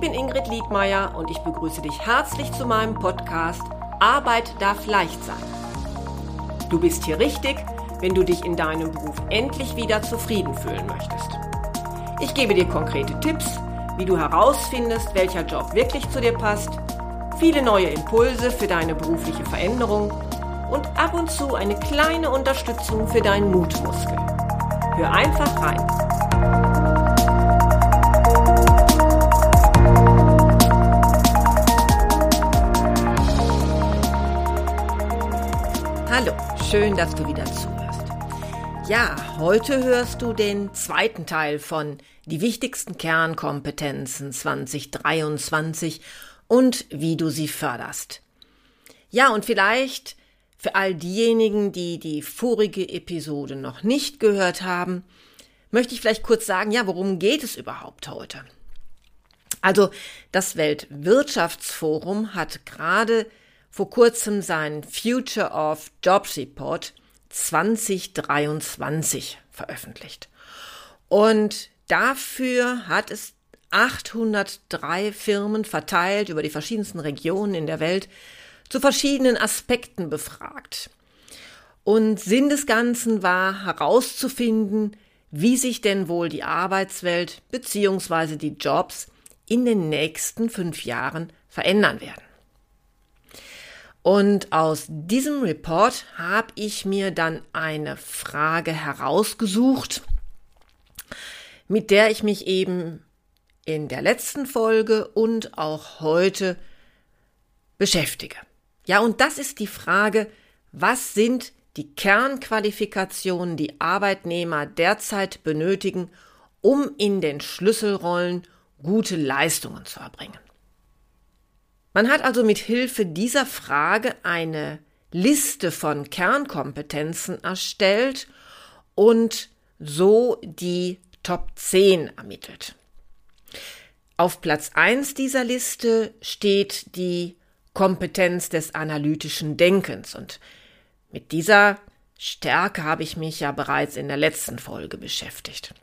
bin Ingrid Liedmeier und ich begrüße dich herzlich zu meinem Podcast Arbeit darf leicht sein. Du bist hier richtig, wenn du dich in deinem Beruf endlich wieder zufrieden fühlen möchtest. Ich gebe dir konkrete Tipps, wie du herausfindest, welcher Job wirklich zu dir passt, viele neue Impulse für deine berufliche Veränderung und ab und zu eine kleine Unterstützung für deinen Mutmuskel. Hör einfach rein. Hallo, schön, dass du wieder zuhörst. Ja, heute hörst du den zweiten Teil von Die wichtigsten Kernkompetenzen 2023 und wie du sie förderst. Ja, und vielleicht für all diejenigen, die die vorige Episode noch nicht gehört haben, möchte ich vielleicht kurz sagen, ja, worum geht es überhaupt heute? Also, das Weltwirtschaftsforum hat gerade vor kurzem seinen Future of Jobs Report 2023 veröffentlicht. Und dafür hat es 803 Firmen verteilt über die verschiedensten Regionen in der Welt zu verschiedenen Aspekten befragt. Und Sinn des Ganzen war herauszufinden, wie sich denn wohl die Arbeitswelt bzw. die Jobs in den nächsten fünf Jahren verändern werden. Und aus diesem Report habe ich mir dann eine Frage herausgesucht, mit der ich mich eben in der letzten Folge und auch heute beschäftige. Ja, und das ist die Frage, was sind die Kernqualifikationen, die Arbeitnehmer derzeit benötigen, um in den Schlüsselrollen gute Leistungen zu erbringen. Man hat also mit Hilfe dieser Frage eine Liste von Kernkompetenzen erstellt und so die Top 10 ermittelt. Auf Platz 1 dieser Liste steht die Kompetenz des analytischen Denkens und mit dieser Stärke habe ich mich ja bereits in der letzten Folge beschäftigt.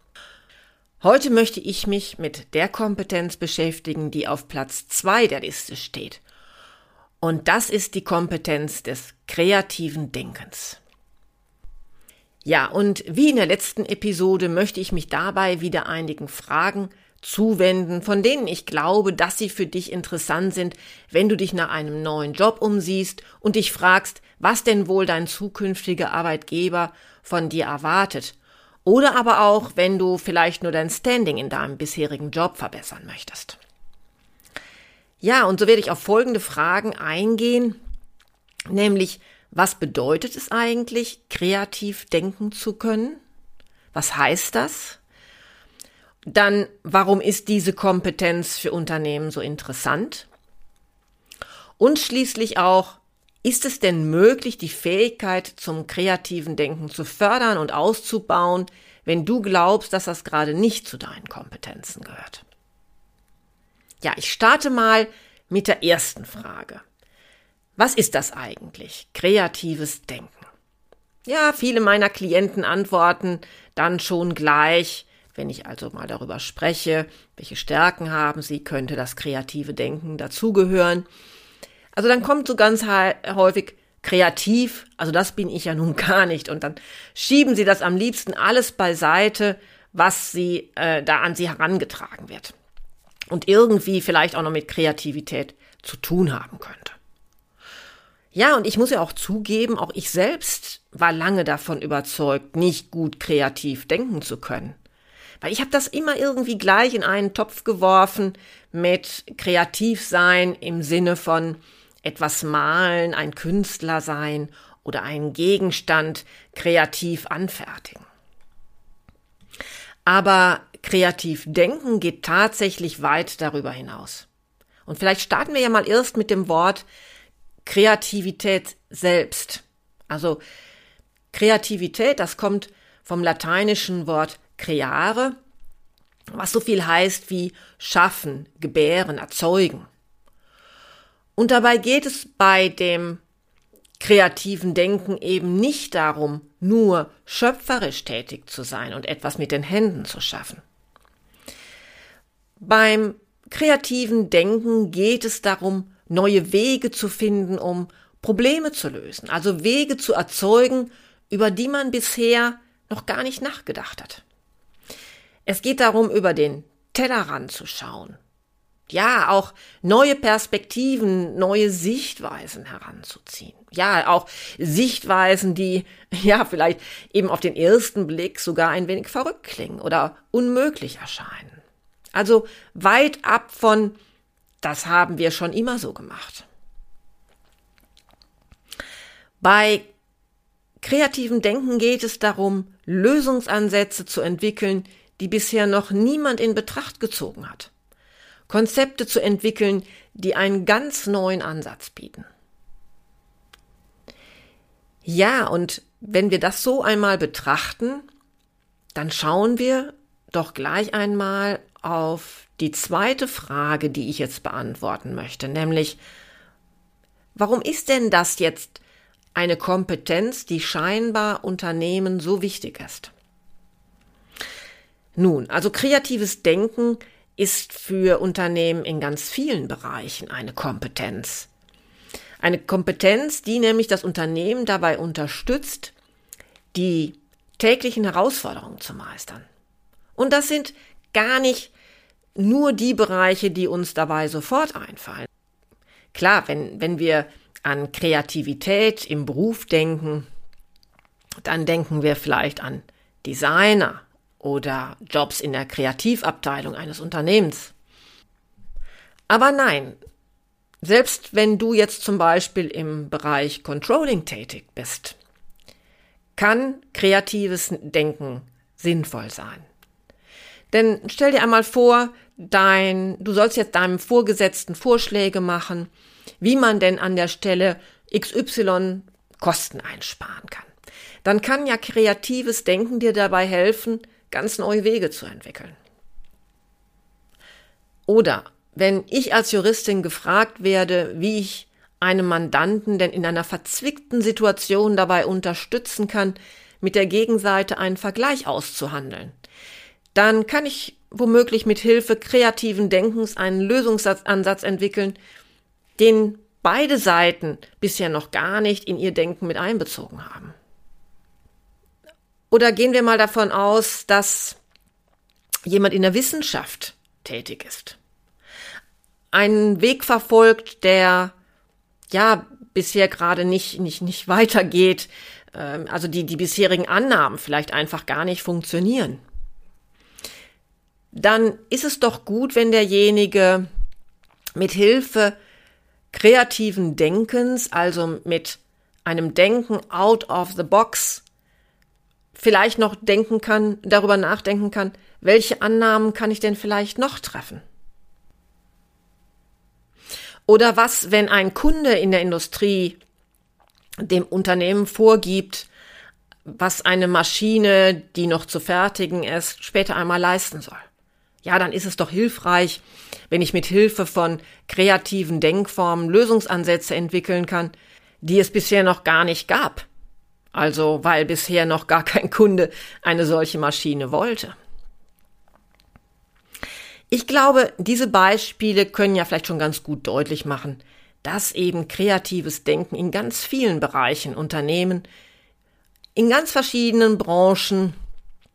Heute möchte ich mich mit der Kompetenz beschäftigen, die auf Platz zwei der Liste steht. Und das ist die Kompetenz des kreativen Denkens. Ja, und wie in der letzten Episode möchte ich mich dabei wieder einigen Fragen zuwenden, von denen ich glaube, dass sie für dich interessant sind, wenn du dich nach einem neuen Job umsiehst und dich fragst, was denn wohl dein zukünftiger Arbeitgeber von dir erwartet oder aber auch, wenn du vielleicht nur dein Standing in deinem bisherigen Job verbessern möchtest. Ja, und so werde ich auf folgende Fragen eingehen, nämlich, was bedeutet es eigentlich, kreativ denken zu können? Was heißt das? Dann, warum ist diese Kompetenz für Unternehmen so interessant? Und schließlich auch, ist es denn möglich, die Fähigkeit zum kreativen Denken zu fördern und auszubauen, wenn du glaubst, dass das gerade nicht zu deinen Kompetenzen gehört? Ja, ich starte mal mit der ersten Frage. Was ist das eigentlich? Kreatives Denken. Ja, viele meiner Klienten antworten dann schon gleich, wenn ich also mal darüber spreche, welche Stärken haben sie, könnte das kreative Denken dazugehören. Also dann kommt so ganz häufig kreativ, also das bin ich ja nun gar nicht. Und dann schieben sie das am liebsten alles beiseite, was sie äh, da an sie herangetragen wird. Und irgendwie vielleicht auch noch mit Kreativität zu tun haben könnte. Ja, und ich muss ja auch zugeben, auch ich selbst war lange davon überzeugt, nicht gut kreativ denken zu können. Weil ich habe das immer irgendwie gleich in einen Topf geworfen mit kreativ sein im Sinne von etwas malen, ein Künstler sein oder einen Gegenstand kreativ anfertigen. Aber kreativ denken geht tatsächlich weit darüber hinaus. Und vielleicht starten wir ja mal erst mit dem Wort Kreativität selbst. Also Kreativität, das kommt vom lateinischen Wort creare, was so viel heißt wie schaffen, gebären, erzeugen. Und dabei geht es bei dem kreativen Denken eben nicht darum, nur schöpferisch tätig zu sein und etwas mit den Händen zu schaffen. Beim kreativen Denken geht es darum, neue Wege zu finden, um Probleme zu lösen, also Wege zu erzeugen, über die man bisher noch gar nicht nachgedacht hat. Es geht darum, über den Tellerrand zu schauen. Ja, auch neue Perspektiven, neue Sichtweisen heranzuziehen. Ja, auch Sichtweisen, die ja vielleicht eben auf den ersten Blick sogar ein wenig verrückt klingen oder unmöglich erscheinen. Also weit ab von, das haben wir schon immer so gemacht. Bei kreativem Denken geht es darum, Lösungsansätze zu entwickeln, die bisher noch niemand in Betracht gezogen hat. Konzepte zu entwickeln, die einen ganz neuen Ansatz bieten. Ja, und wenn wir das so einmal betrachten, dann schauen wir doch gleich einmal auf die zweite Frage, die ich jetzt beantworten möchte, nämlich, warum ist denn das jetzt eine Kompetenz, die scheinbar Unternehmen so wichtig ist. Nun, also kreatives Denken ist für Unternehmen in ganz vielen Bereichen eine Kompetenz. Eine Kompetenz, die nämlich das Unternehmen dabei unterstützt, die täglichen Herausforderungen zu meistern. Und das sind gar nicht nur die Bereiche, die uns dabei sofort einfallen. Klar, wenn, wenn wir an Kreativität im Beruf denken, dann denken wir vielleicht an Designer oder Jobs in der Kreativabteilung eines Unternehmens. Aber nein, selbst wenn du jetzt zum Beispiel im Bereich Controlling tätig bist, kann kreatives Denken sinnvoll sein. Denn stell dir einmal vor, dein, du sollst jetzt deinem Vorgesetzten Vorschläge machen, wie man denn an der Stelle XY Kosten einsparen kann. Dann kann ja kreatives Denken dir dabei helfen, ganz neue Wege zu entwickeln. Oder wenn ich als Juristin gefragt werde, wie ich einem Mandanten denn in einer verzwickten Situation dabei unterstützen kann, mit der Gegenseite einen Vergleich auszuhandeln, dann kann ich womöglich mit Hilfe kreativen Denkens einen Lösungsansatz entwickeln, den beide Seiten bisher noch gar nicht in ihr Denken mit einbezogen haben. Oder gehen wir mal davon aus, dass jemand in der Wissenschaft tätig ist. Einen Weg verfolgt, der ja bisher gerade nicht, nicht, nicht weitergeht, ähm, also die, die bisherigen Annahmen vielleicht einfach gar nicht funktionieren. Dann ist es doch gut, wenn derjenige mit Hilfe kreativen Denkens, also mit einem Denken out of the box, vielleicht noch denken kann, darüber nachdenken kann, welche Annahmen kann ich denn vielleicht noch treffen? Oder was, wenn ein Kunde in der Industrie dem Unternehmen vorgibt, was eine Maschine, die noch zu fertigen ist, später einmal leisten soll? ja, dann ist es doch hilfreich, wenn ich mit Hilfe von kreativen Denkformen Lösungsansätze entwickeln kann, die es bisher noch gar nicht gab. Also weil bisher noch gar kein Kunde eine solche Maschine wollte. Ich glaube, diese Beispiele können ja vielleicht schon ganz gut deutlich machen, dass eben kreatives Denken in ganz vielen Bereichen Unternehmen, in ganz verschiedenen Branchen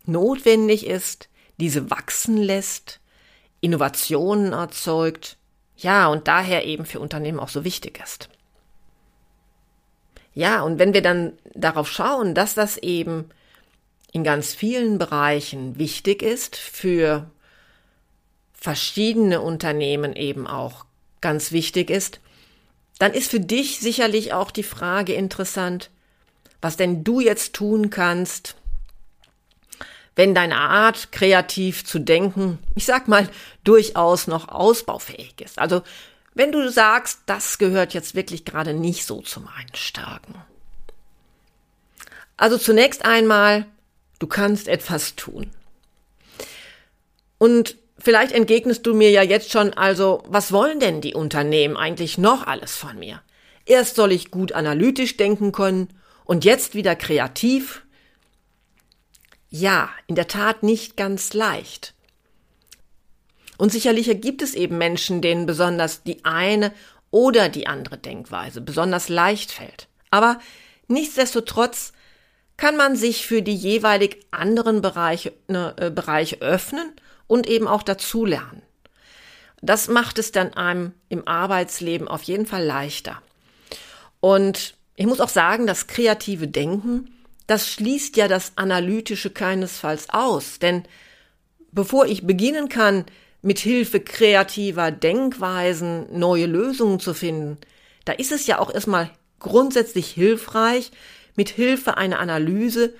notwendig ist, diese wachsen lässt, Innovationen erzeugt, ja, und daher eben für Unternehmen auch so wichtig ist. Ja, und wenn wir dann darauf schauen, dass das eben in ganz vielen Bereichen wichtig ist, für verschiedene Unternehmen eben auch ganz wichtig ist, dann ist für dich sicherlich auch die Frage interessant, was denn du jetzt tun kannst, wenn deine Art, kreativ zu denken, ich sag mal, durchaus noch ausbaufähig ist. Also, wenn du sagst, das gehört jetzt wirklich gerade nicht so zu meinen Stärken. Also zunächst einmal, du kannst etwas tun. Und vielleicht entgegnest du mir ja jetzt schon, also, was wollen denn die Unternehmen eigentlich noch alles von mir? Erst soll ich gut analytisch denken können und jetzt wieder kreativ. Ja, in der Tat nicht ganz leicht. Und sicherlich gibt es eben Menschen, denen besonders die eine oder die andere Denkweise besonders leicht fällt. Aber nichtsdestotrotz kann man sich für die jeweilig anderen Bereiche, ne, äh, Bereiche öffnen und eben auch dazulernen. Das macht es dann einem im Arbeitsleben auf jeden Fall leichter. Und ich muss auch sagen, das kreative Denken, das schließt ja das Analytische keinesfalls aus. Denn bevor ich beginnen kann, mit Hilfe kreativer Denkweisen neue Lösungen zu finden, da ist es ja auch erstmal grundsätzlich hilfreich, mit Hilfe einer Analyse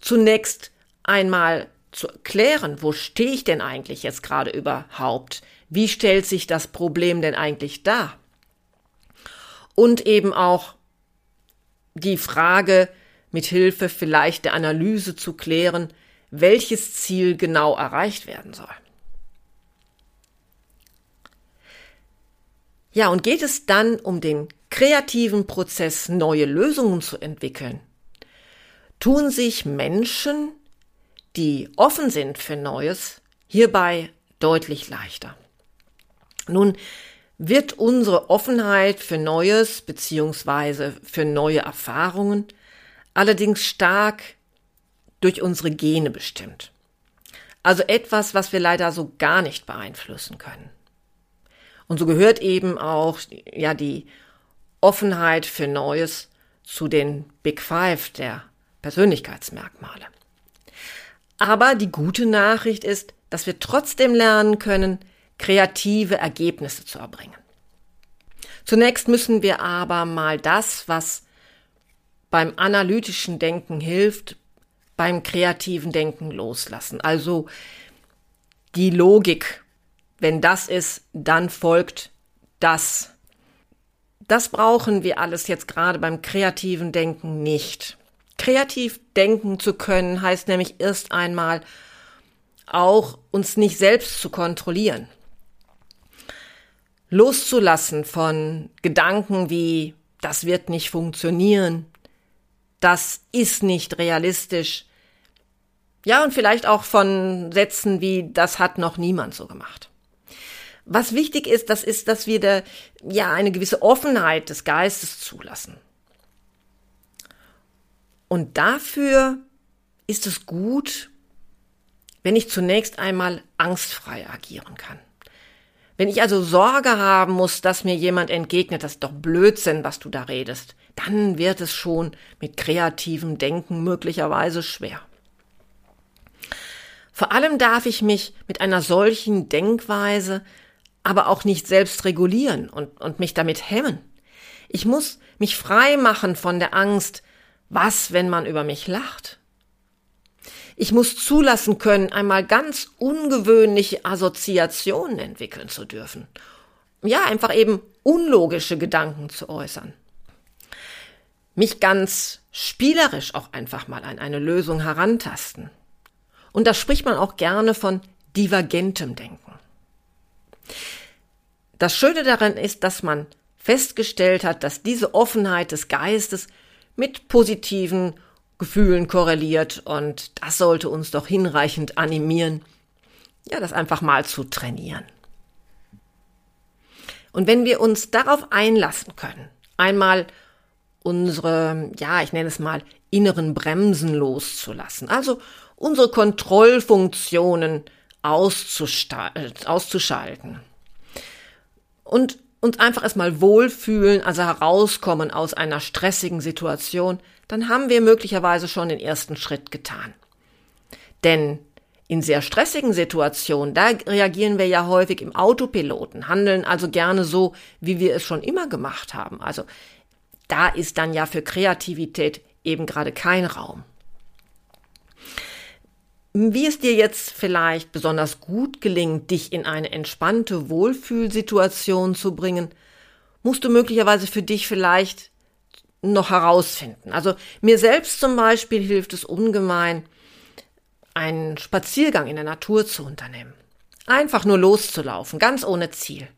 zunächst einmal zu klären, wo stehe ich denn eigentlich jetzt gerade überhaupt? Wie stellt sich das Problem denn eigentlich dar? Und eben auch die Frage, mit Hilfe vielleicht der Analyse zu klären, welches Ziel genau erreicht werden soll. Ja, und geht es dann um den kreativen Prozess, neue Lösungen zu entwickeln, tun sich Menschen, die offen sind für Neues, hierbei deutlich leichter. Nun wird unsere Offenheit für Neues beziehungsweise für neue Erfahrungen allerdings stark durch unsere Gene bestimmt. Also etwas, was wir leider so gar nicht beeinflussen können. Und so gehört eben auch ja die Offenheit für Neues zu den Big Five der Persönlichkeitsmerkmale. Aber die gute Nachricht ist, dass wir trotzdem lernen können, kreative Ergebnisse zu erbringen. Zunächst müssen wir aber mal das, was beim analytischen Denken hilft, beim kreativen Denken loslassen. Also die Logik. Wenn das ist, dann folgt das. Das brauchen wir alles jetzt gerade beim kreativen Denken nicht. Kreativ denken zu können heißt nämlich erst einmal auch uns nicht selbst zu kontrollieren. Loszulassen von Gedanken wie das wird nicht funktionieren, das ist nicht realistisch, ja, und vielleicht auch von Sätzen wie, das hat noch niemand so gemacht. Was wichtig ist, das ist, dass wir da, ja, eine gewisse Offenheit des Geistes zulassen. Und dafür ist es gut, wenn ich zunächst einmal angstfrei agieren kann. Wenn ich also Sorge haben muss, dass mir jemand entgegnet, das ist doch Blödsinn, was du da redest, dann wird es schon mit kreativem Denken möglicherweise schwer. Vor allem darf ich mich mit einer solchen Denkweise aber auch nicht selbst regulieren und, und mich damit hemmen. Ich muss mich frei machen von der Angst, was, wenn man über mich lacht? Ich muss zulassen können, einmal ganz ungewöhnliche Assoziationen entwickeln zu dürfen. Ja, einfach eben unlogische Gedanken zu äußern. Mich ganz spielerisch auch einfach mal an eine Lösung herantasten. Und da spricht man auch gerne von divergentem Denken. Das Schöne daran ist, dass man festgestellt hat, dass diese Offenheit des Geistes mit positiven Gefühlen korreliert und das sollte uns doch hinreichend animieren, ja, das einfach mal zu trainieren. Und wenn wir uns darauf einlassen können, einmal unsere, ja, ich nenne es mal, inneren Bremsen loszulassen, also unsere Kontrollfunktionen auszuschalten. Und uns einfach erstmal wohlfühlen, also herauskommen aus einer stressigen Situation, dann haben wir möglicherweise schon den ersten Schritt getan. Denn in sehr stressigen Situationen, da reagieren wir ja häufig im Autopiloten, handeln also gerne so, wie wir es schon immer gemacht haben. Also da ist dann ja für Kreativität eben gerade kein Raum. Wie es dir jetzt vielleicht besonders gut gelingt, dich in eine entspannte Wohlfühlsituation zu bringen, musst du möglicherweise für dich vielleicht noch herausfinden. Also mir selbst zum Beispiel hilft es ungemein, einen Spaziergang in der Natur zu unternehmen. Einfach nur loszulaufen, ganz ohne Ziel.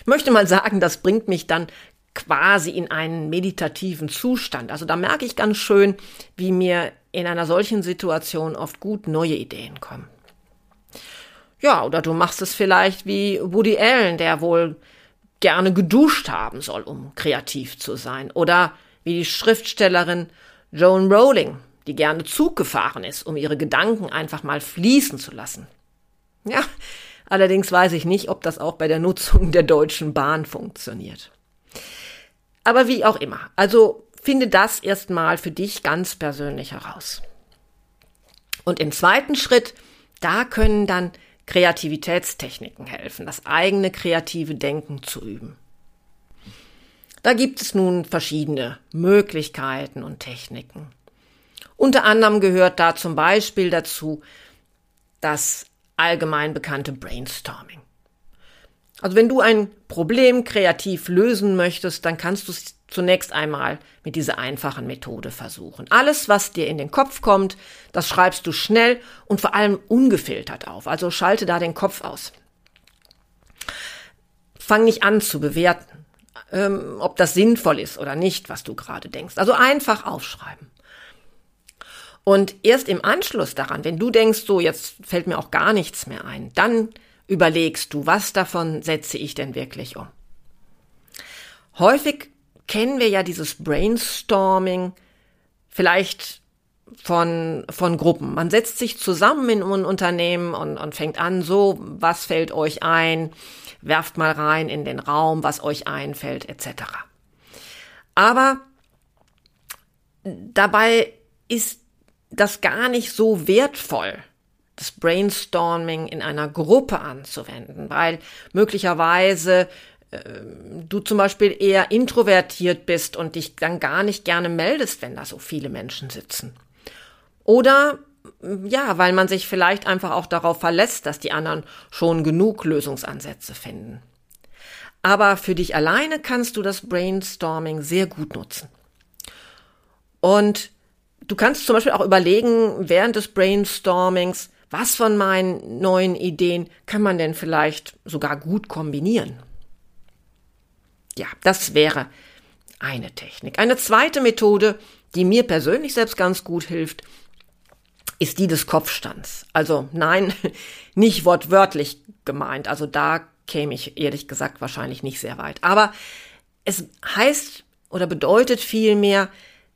Ich möchte mal sagen, das bringt mich dann quasi in einen meditativen Zustand. Also da merke ich ganz schön, wie mir in einer solchen Situation oft gut neue Ideen kommen. Ja, oder du machst es vielleicht wie Woody Allen, der wohl gerne geduscht haben soll, um kreativ zu sein. Oder wie die Schriftstellerin Joan Rowling, die gerne Zug gefahren ist, um ihre Gedanken einfach mal fließen zu lassen. Ja, allerdings weiß ich nicht, ob das auch bei der Nutzung der Deutschen Bahn funktioniert. Aber wie auch immer, also finde das erstmal für dich ganz persönlich heraus. Und im zweiten Schritt, da können dann Kreativitätstechniken helfen, das eigene kreative Denken zu üben. Da gibt es nun verschiedene Möglichkeiten und Techniken. Unter anderem gehört da zum Beispiel dazu das allgemein bekannte Brainstorming. Also wenn du ein Problem kreativ lösen möchtest, dann kannst du es zunächst einmal mit dieser einfachen Methode versuchen. Alles, was dir in den Kopf kommt, das schreibst du schnell und vor allem ungefiltert auf. Also schalte da den Kopf aus. Fang nicht an zu bewerten, ähm, ob das sinnvoll ist oder nicht, was du gerade denkst. Also einfach aufschreiben. Und erst im Anschluss daran, wenn du denkst, so jetzt fällt mir auch gar nichts mehr ein, dann überlegst du, was davon setze ich denn wirklich um. Häufig kennen wir ja dieses Brainstorming vielleicht von, von Gruppen. Man setzt sich zusammen in ein Unternehmen und, und fängt an, so, was fällt euch ein? Werft mal rein in den Raum, was euch einfällt, etc. Aber dabei ist das gar nicht so wertvoll, das Brainstorming in einer Gruppe anzuwenden, weil möglicherweise du zum Beispiel eher introvertiert bist und dich dann gar nicht gerne meldest, wenn da so viele Menschen sitzen. Oder ja, weil man sich vielleicht einfach auch darauf verlässt, dass die anderen schon genug Lösungsansätze finden. Aber für dich alleine kannst du das Brainstorming sehr gut nutzen. Und du kannst zum Beispiel auch überlegen, während des Brainstormings, was von meinen neuen Ideen kann man denn vielleicht sogar gut kombinieren? Ja, das wäre eine Technik. Eine zweite Methode, die mir persönlich selbst ganz gut hilft, ist die des Kopfstands. Also nein, nicht wortwörtlich gemeint. Also da käme ich ehrlich gesagt wahrscheinlich nicht sehr weit. Aber es heißt oder bedeutet vielmehr,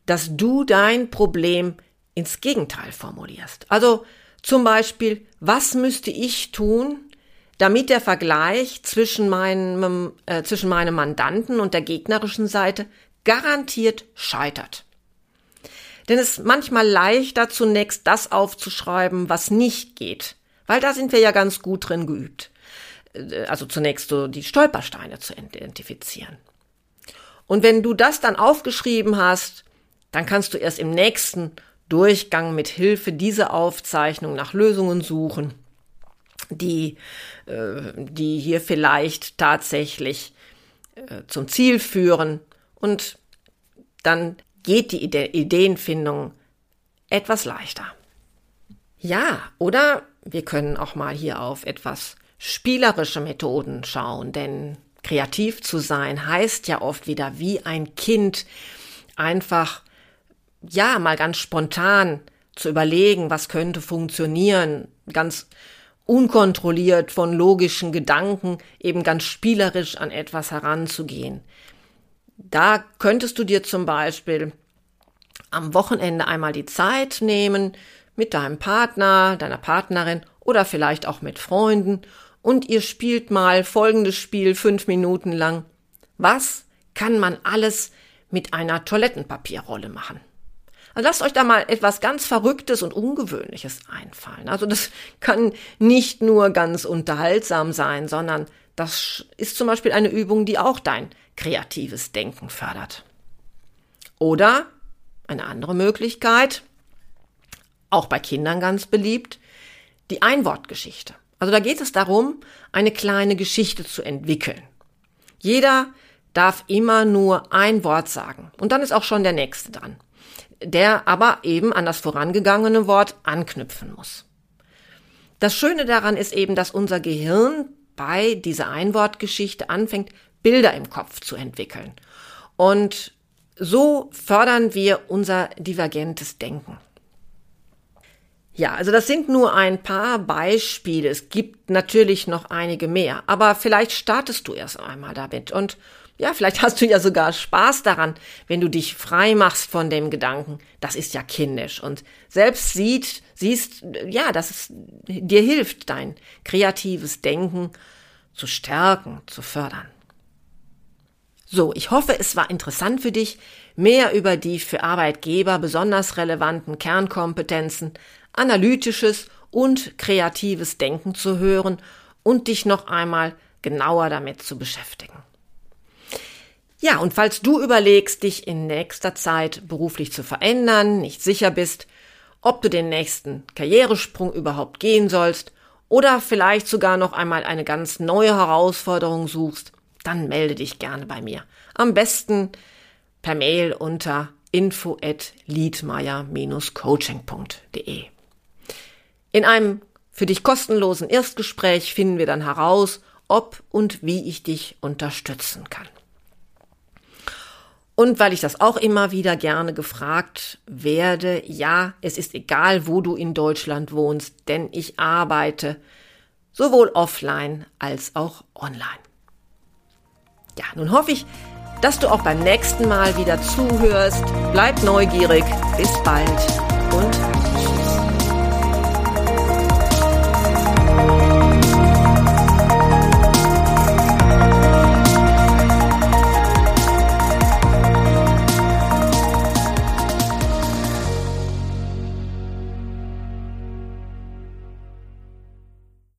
dass du dein Problem ins Gegenteil formulierst. Also zum Beispiel, was müsste ich tun, damit der Vergleich zwischen meinem, äh, zwischen meinem Mandanten und der gegnerischen Seite garantiert scheitert. Denn es ist manchmal leichter, zunächst das aufzuschreiben, was nicht geht, weil da sind wir ja ganz gut drin geübt. Äh, also zunächst so die Stolpersteine zu identifizieren. Und wenn du das dann aufgeschrieben hast, dann kannst du erst im nächsten Durchgang mit Hilfe dieser Aufzeichnung nach Lösungen suchen die, äh, die hier vielleicht tatsächlich äh, zum Ziel führen und dann geht die Ide Ideenfindung etwas leichter. Ja, oder wir können auch mal hier auf etwas spielerische Methoden schauen, denn kreativ zu sein heißt ja oft wieder wie ein Kind einfach, ja, mal ganz spontan zu überlegen, was könnte funktionieren, ganz unkontrolliert von logischen Gedanken eben ganz spielerisch an etwas heranzugehen. Da könntest du dir zum Beispiel am Wochenende einmal die Zeit nehmen mit deinem Partner, deiner Partnerin oder vielleicht auch mit Freunden und ihr spielt mal folgendes Spiel fünf Minuten lang. Was kann man alles mit einer Toilettenpapierrolle machen? Also lasst euch da mal etwas ganz Verrücktes und Ungewöhnliches einfallen. Also das kann nicht nur ganz unterhaltsam sein, sondern das ist zum Beispiel eine Übung, die auch dein kreatives Denken fördert. Oder eine andere Möglichkeit, auch bei Kindern ganz beliebt, die Einwortgeschichte. Also da geht es darum, eine kleine Geschichte zu entwickeln. Jeder darf immer nur ein Wort sagen und dann ist auch schon der nächste dran der aber eben an das vorangegangene Wort anknüpfen muss. Das Schöne daran ist eben, dass unser Gehirn bei dieser Einwortgeschichte anfängt, Bilder im Kopf zu entwickeln. Und so fördern wir unser divergentes Denken. Ja, also das sind nur ein paar Beispiele. Es gibt natürlich noch einige mehr, aber vielleicht startest du erst einmal damit und ja, vielleicht hast du ja sogar Spaß daran, wenn du dich frei machst von dem Gedanken, das ist ja kindisch und selbst sieht, siehst, ja, dass es dir hilft, dein kreatives Denken zu stärken, zu fördern. So, ich hoffe, es war interessant für dich, mehr über die für Arbeitgeber besonders relevanten Kernkompetenzen, analytisches und kreatives Denken zu hören und dich noch einmal genauer damit zu beschäftigen. Ja, und falls du überlegst, dich in nächster Zeit beruflich zu verändern, nicht sicher bist, ob du den nächsten Karrieresprung überhaupt gehen sollst oder vielleicht sogar noch einmal eine ganz neue Herausforderung suchst, dann melde dich gerne bei mir. Am besten per Mail unter info at liedmeier-coaching.de. In einem für dich kostenlosen Erstgespräch finden wir dann heraus, ob und wie ich dich unterstützen kann. Und weil ich das auch immer wieder gerne gefragt werde, ja, es ist egal, wo du in Deutschland wohnst, denn ich arbeite sowohl offline als auch online. Ja, nun hoffe ich, dass du auch beim nächsten Mal wieder zuhörst. Bleib neugierig. Bis bald und